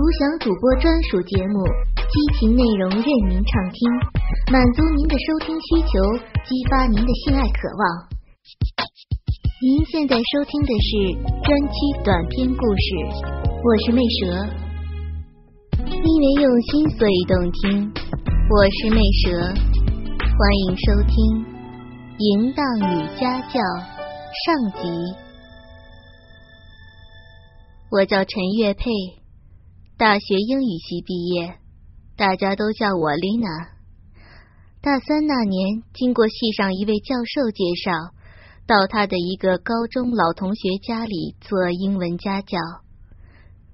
独享主播专属节目，激情内容任您畅听，满足您的收听需求，激发您的性爱渴望。您现在收听的是专区短篇故事，我是魅蛇，因为用心所以动听，我是魅蛇，欢迎收听《淫荡女家教》上集。我叫陈月佩。大学英语系毕业，大家都叫我丽娜。大三那年，经过系上一位教授介绍，到他的一个高中老同学家里做英文家教。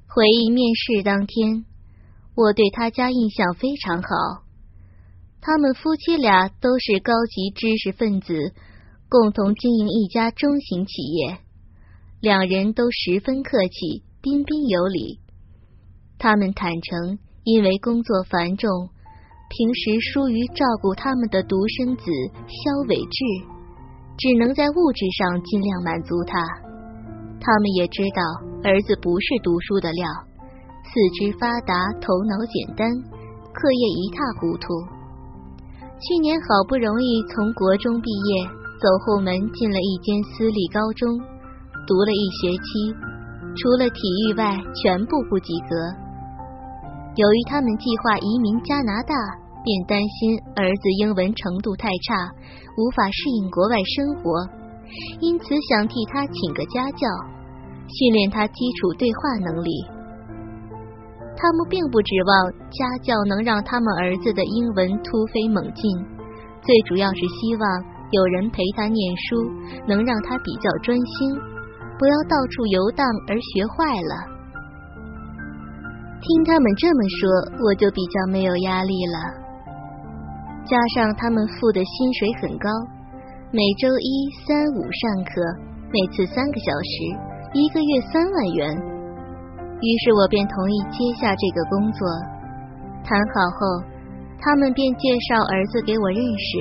回忆面试当天，我对他家印象非常好。他们夫妻俩都是高级知识分子，共同经营一家中型企业。两人都十分客气，彬彬有礼。他们坦诚，因为工作繁重，平时疏于照顾他们的独生子肖伟志，只能在物质上尽量满足他。他们也知道儿子不是读书的料，四肢发达，头脑简单，课业一塌糊涂。去年好不容易从国中毕业，走后门进了一间私立高中，读了一学期，除了体育外，全部不及格。由于他们计划移民加拿大，便担心儿子英文程度太差，无法适应国外生活，因此想替他请个家教，训练他基础对话能力。他们并不指望家教能让他们儿子的英文突飞猛进，最主要是希望有人陪他念书，能让他比较专心，不要到处游荡而学坏了。听他们这么说，我就比较没有压力了。加上他们付的薪水很高，每周一、三、五上课，每次三个小时，一个月三万元。于是我便同意接下这个工作。谈好后，他们便介绍儿子给我认识。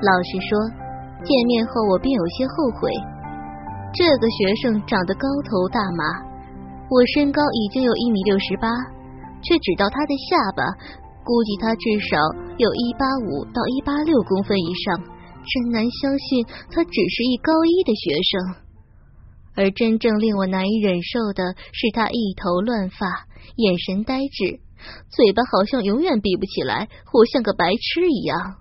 老实说，见面后我便有些后悔。这个学生长得高头大马。我身高已经有一米六十八，却只到他的下巴，估计他至少有一八五到一八六公分以上，真难相信他只是一高一的学生。而真正令我难以忍受的是他一头乱发，眼神呆滞，嘴巴好像永远闭不起来，活像个白痴一样。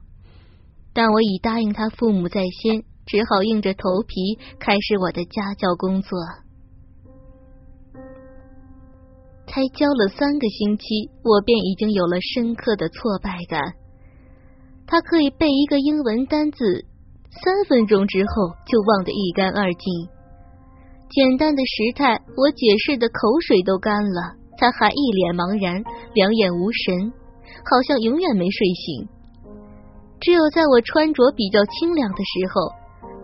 但我已答应他父母在先，只好硬着头皮开始我的家教工作。才教了三个星期，我便已经有了深刻的挫败感。他可以背一个英文单字，三分钟之后就忘得一干二净。简单的时态，我解释的口水都干了，他还一脸茫然，两眼无神，好像永远没睡醒。只有在我穿着比较清凉的时候。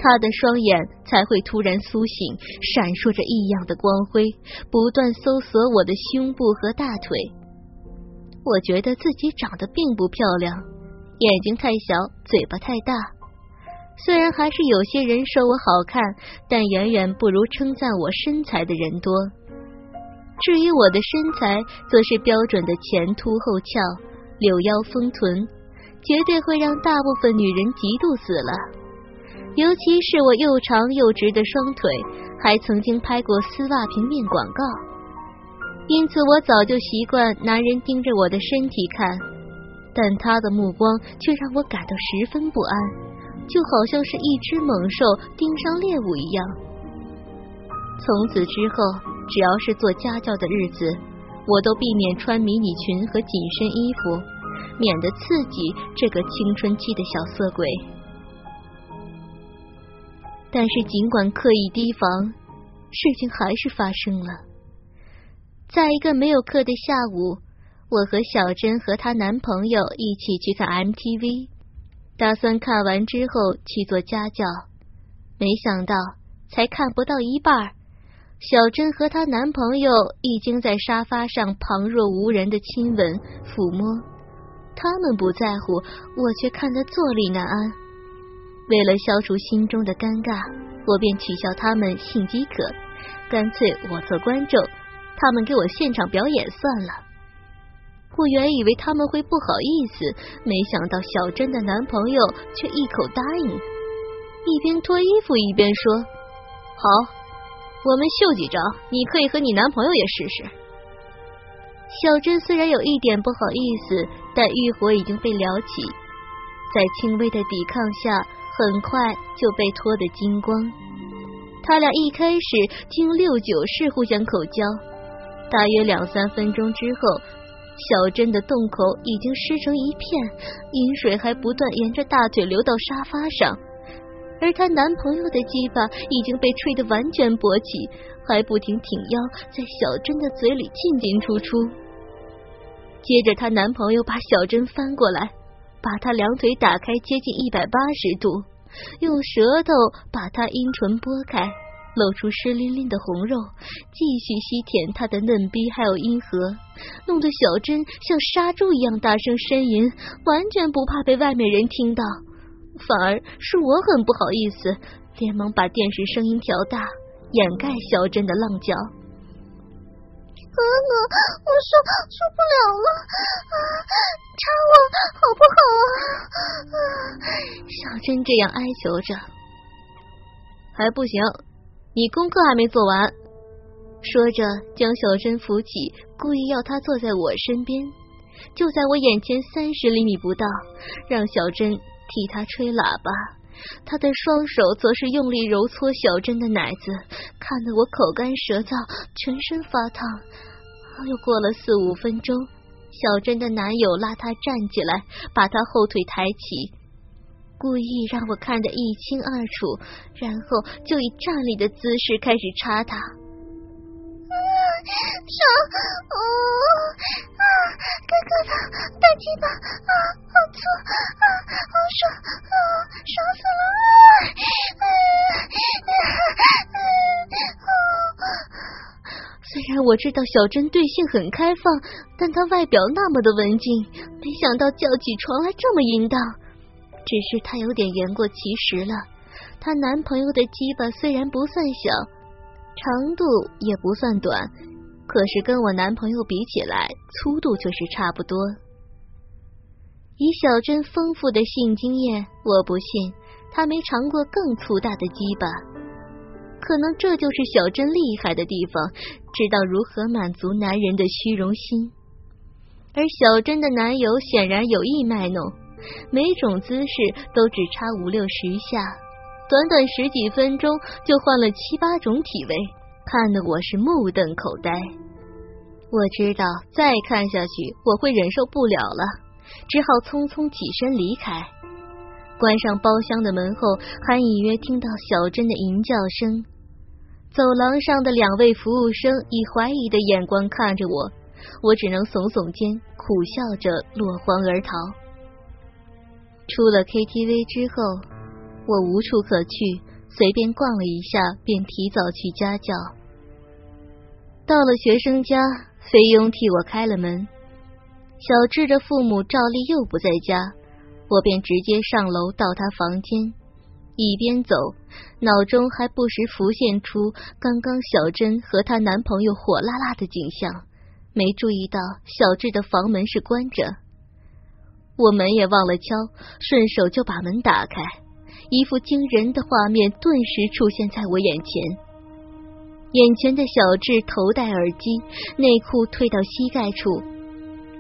他的双眼才会突然苏醒，闪烁着异样的光辉，不断搜索我的胸部和大腿。我觉得自己长得并不漂亮，眼睛太小，嘴巴太大。虽然还是有些人说我好看，但远远不如称赞我身材的人多。至于我的身材，则是标准的前凸后翘，柳腰丰臀，绝对会让大部分女人嫉妒死了。尤其是我又长又直的双腿，还曾经拍过丝袜平面广告，因此我早就习惯男人盯着我的身体看，但他的目光却让我感到十分不安，就好像是一只猛兽盯上猎物一样。从此之后，只要是做家教的日子，我都避免穿迷你裙和紧身衣服，免得刺激这个青春期的小色鬼。但是，尽管刻意提防，事情还是发生了。在一个没有课的下午，我和小珍和她男朋友一起去看 MTV，打算看完之后去做家教。没想到，才看不到一半，小珍和她男朋友已经在沙发上旁若无人的亲吻、抚摸。他们不在乎，我却看得坐立难安。为了消除心中的尴尬，我便取笑他们性饥渴，干脆我做观众，他们给我现场表演算了。我原以为他们会不好意思，没想到小珍的男朋友却一口答应，一边脱衣服一边说：“好，我们秀几招，你可以和你男朋友也试试。”小珍虽然有一点不好意思，但欲火已经被撩起，在轻微的抵抗下，很快就被脱得精光。他俩一开始经六九式互相口交，大约两三分钟之后，小珍的洞口已经湿成一片，饮水还不断沿着大腿流到沙发上，而她男朋友的鸡巴已经被吹得完全勃起，还不停挺腰在小珍的嘴里进进出出。接着，她男朋友把小珍翻过来，把他两腿打开接近一百八十度。用舌头把他阴唇拨开，露出湿淋淋的红肉，继续吸舔他的嫩逼还有阴核，弄得小珍像杀猪一样大声呻吟，完全不怕被外面人听到，反而是我很不好意思，连忙把电视声音调大，掩盖小珍的浪叫。哥哥，我受受不了了，啊插我好不好啊？小珍这样哀求着，还不行，你功课还没做完。说着，将小珍扶起，故意要她坐在我身边，就在我眼前三十厘米不到，让小珍替他吹喇叭。他的双手则是用力揉搓小珍的奶子，看得我口干舌燥，全身发烫。又过了四五分钟，小珍的男友拉她站起来，把她后腿抬起，故意让我看得一清二楚，然后就以站立的姿势开始插她。爽哦啊！哥哥的大鸡巴啊，好粗啊，好爽啊，爽死了啊！虽然我知道小珍对性很开放，但她外表那么的文静，没想到叫起床来这么淫荡。只是她有点言过其实了。她男朋友的鸡巴虽然不算小，长度也不算短。可是跟我男朋友比起来，粗度却是差不多。以小珍丰富的性经验，我不信她没尝过更粗大的鸡巴。可能这就是小珍厉害的地方，知道如何满足男人的虚荣心。而小珍的男友显然有意卖弄，每种姿势都只差五六十下，短短十几分钟就换了七八种体位，看得我是目瞪口呆。我知道再看下去我会忍受不了了，只好匆匆起身离开。关上包厢的门后，还隐约听到小珍的吟叫声。走廊上的两位服务生以怀疑的眼光看着我，我只能耸耸肩，苦笑着落荒而逃。出了 KTV 之后，我无处可去，随便逛了一下，便提早去家教。到了学生家。菲佣替我开了门，小智的父母照例又不在家，我便直接上楼到他房间，一边走，脑中还不时浮现出刚刚小珍和她男朋友火辣辣的景象，没注意到小智的房门是关着，我门也忘了敲，顺手就把门打开，一副惊人的画面顿时出现在我眼前。眼前的小智头戴耳机，内裤退到膝盖处，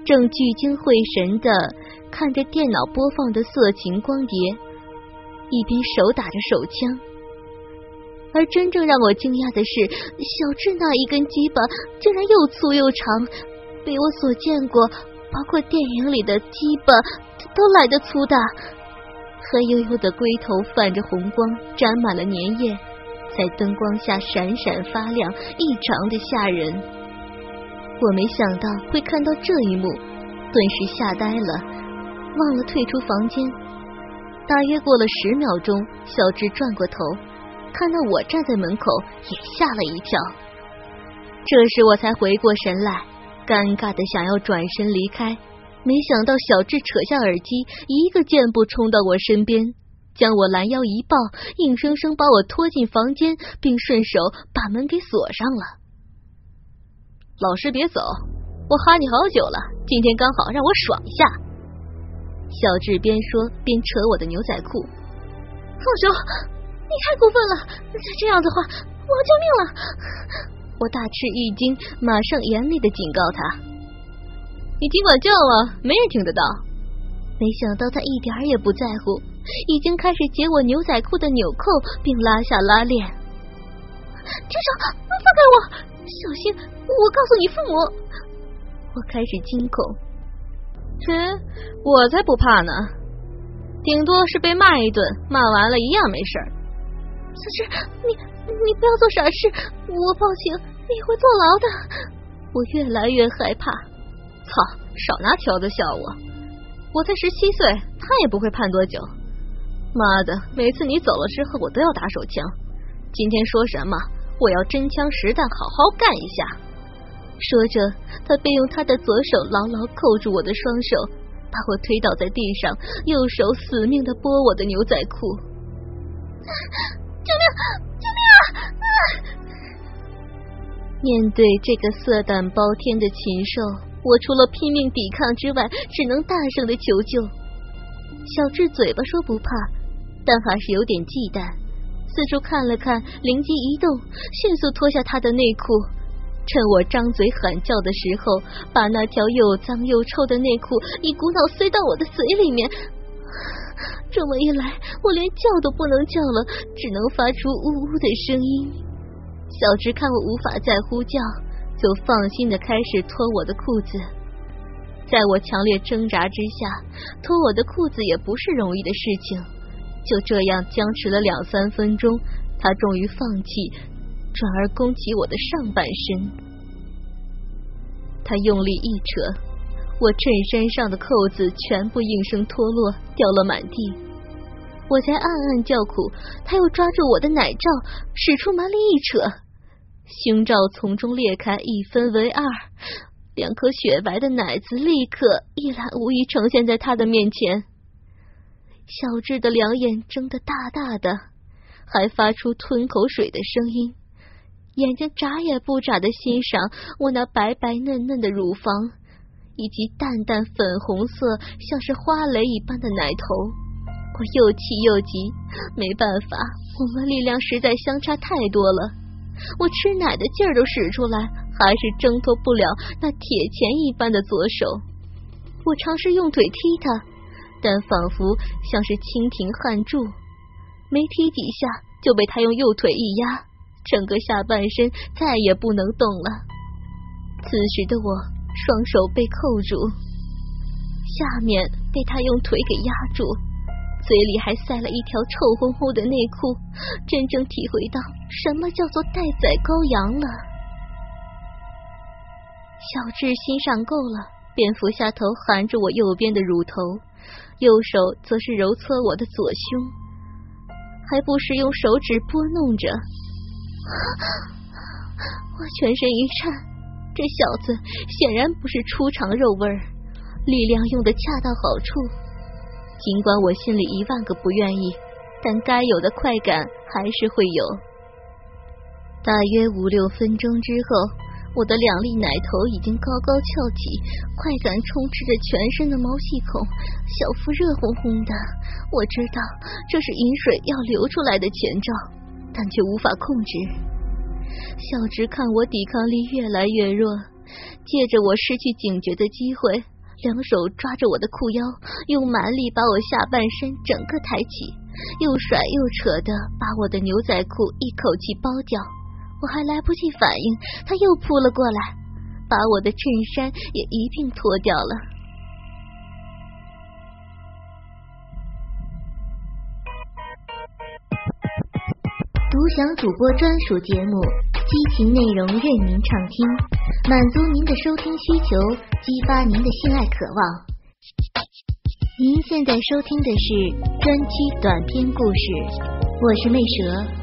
正聚精会神的看着电脑播放的色情光碟，一边手打着手枪。而真正让我惊讶的是，小智那一根鸡巴竟然又粗又长，比我所见过，包括电影里的鸡巴都来得粗大，黑黝黝的龟头泛着红光，沾满了粘液。在灯光下闪闪发亮，异常的吓人。我没想到会看到这一幕，顿时吓呆了，忘了退出房间。大约过了十秒钟，小智转过头，看到我站在门口，也吓了一跳。这时我才回过神来，尴尬的想要转身离开，没想到小智扯下耳机，一个箭步冲到我身边。将我拦腰一抱，硬生生把我拖进房间，并顺手把门给锁上了。老师别走，我哈你好久了，今天刚好让我爽一下。小智边说边扯我的牛仔裤，放手！你太过分了，再这样的话，我要救命了！我大吃一惊，马上严厉的警告他：“你尽管叫啊，没人听得到。”没想到他一点也不在乎，已经开始解我牛仔裤的纽扣，并拉下拉链。住手！放开我！小心！我告诉你父母！我开始惊恐。哼，我才不怕呢，顶多是被骂一顿，骂完了一样没事。小智，你你不要做傻事，我报警你会坐牢的。我越来越害怕。操，少拿条子笑我！我才十七岁，他也不会判多久。妈的，每次你走了之后，我都要打手枪。今天说什么？我要真枪实弹，好好干一下。说着，他便用他的左手牢牢扣住我的双手，把我推倒在地上，右手死命的剥我的牛仔裤。救命！救命啊！面对这个色胆包天的禽兽，我除了拼命抵抗之外，只能大声的求救。小智嘴巴说不怕，但还是有点忌惮，四处看了看，灵机一动，迅速脱下他的内裤。趁我张嘴喊叫的时候，把那条又脏又臭的内裤一股脑塞到我的嘴里面。这么一来，我连叫都不能叫了，只能发出呜呜的声音。小直看我无法再呼叫，就放心的开始脱我的裤子。在我强烈挣扎之下，脱我的裤子也不是容易的事情。就这样僵持了两三分钟，他终于放弃。转而攻击我的上半身，他用力一扯，我衬衫上的扣子全部应声脱落，掉了满地。我才暗暗叫苦，他又抓住我的奶罩，使出蛮力一扯，胸罩从中裂开，一分为二，两颗雪白的奶子立刻一览无遗呈现在他的面前。小智的两眼睁得大大的，还发出吞口水的声音。眼睛眨也不眨的欣赏我那白白嫩嫩的乳房，以及淡淡粉红色像是花蕾一般的奶头。我又气又急，没办法，我们力量实在相差太多了。我吃奶的劲儿都使出来，还是挣脱不了那铁钳一般的左手。我尝试用腿踢他，但仿佛像是蜻蜓撼柱，没踢几下就被他用右腿一压。整个下半身再也不能动了。此时的我双手被扣住，下面被他用腿给压住，嘴里还塞了一条臭烘烘的内裤，真正体会到什么叫做待宰羔羊了。小智心上够了，便俯下头含着我右边的乳头，右手则是揉搓我的左胸，还不时用手指拨弄着。我全身一颤，这小子显然不是出厂肉味儿，力量用的恰到好处。尽管我心里一万个不愿意，但该有的快感还是会有。大约五六分钟之后，我的两粒奶头已经高高翘起，快感充斥着全身的毛细孔，小腹热烘烘的。我知道这是饮水要流出来的前兆。但却无法控制。小直看我抵抗力越来越弱，借着我失去警觉的机会，两手抓着我的裤腰，用蛮力把我下半身整个抬起，又甩又扯的把我的牛仔裤一口气包掉。我还来不及反应，他又扑了过来，把我的衬衫也一并脱掉了。独享主播专属节目，激情内容任您畅听，满足您的收听需求，激发您的性爱渴望。您现在收听的是专区短篇故事，我是魅蛇。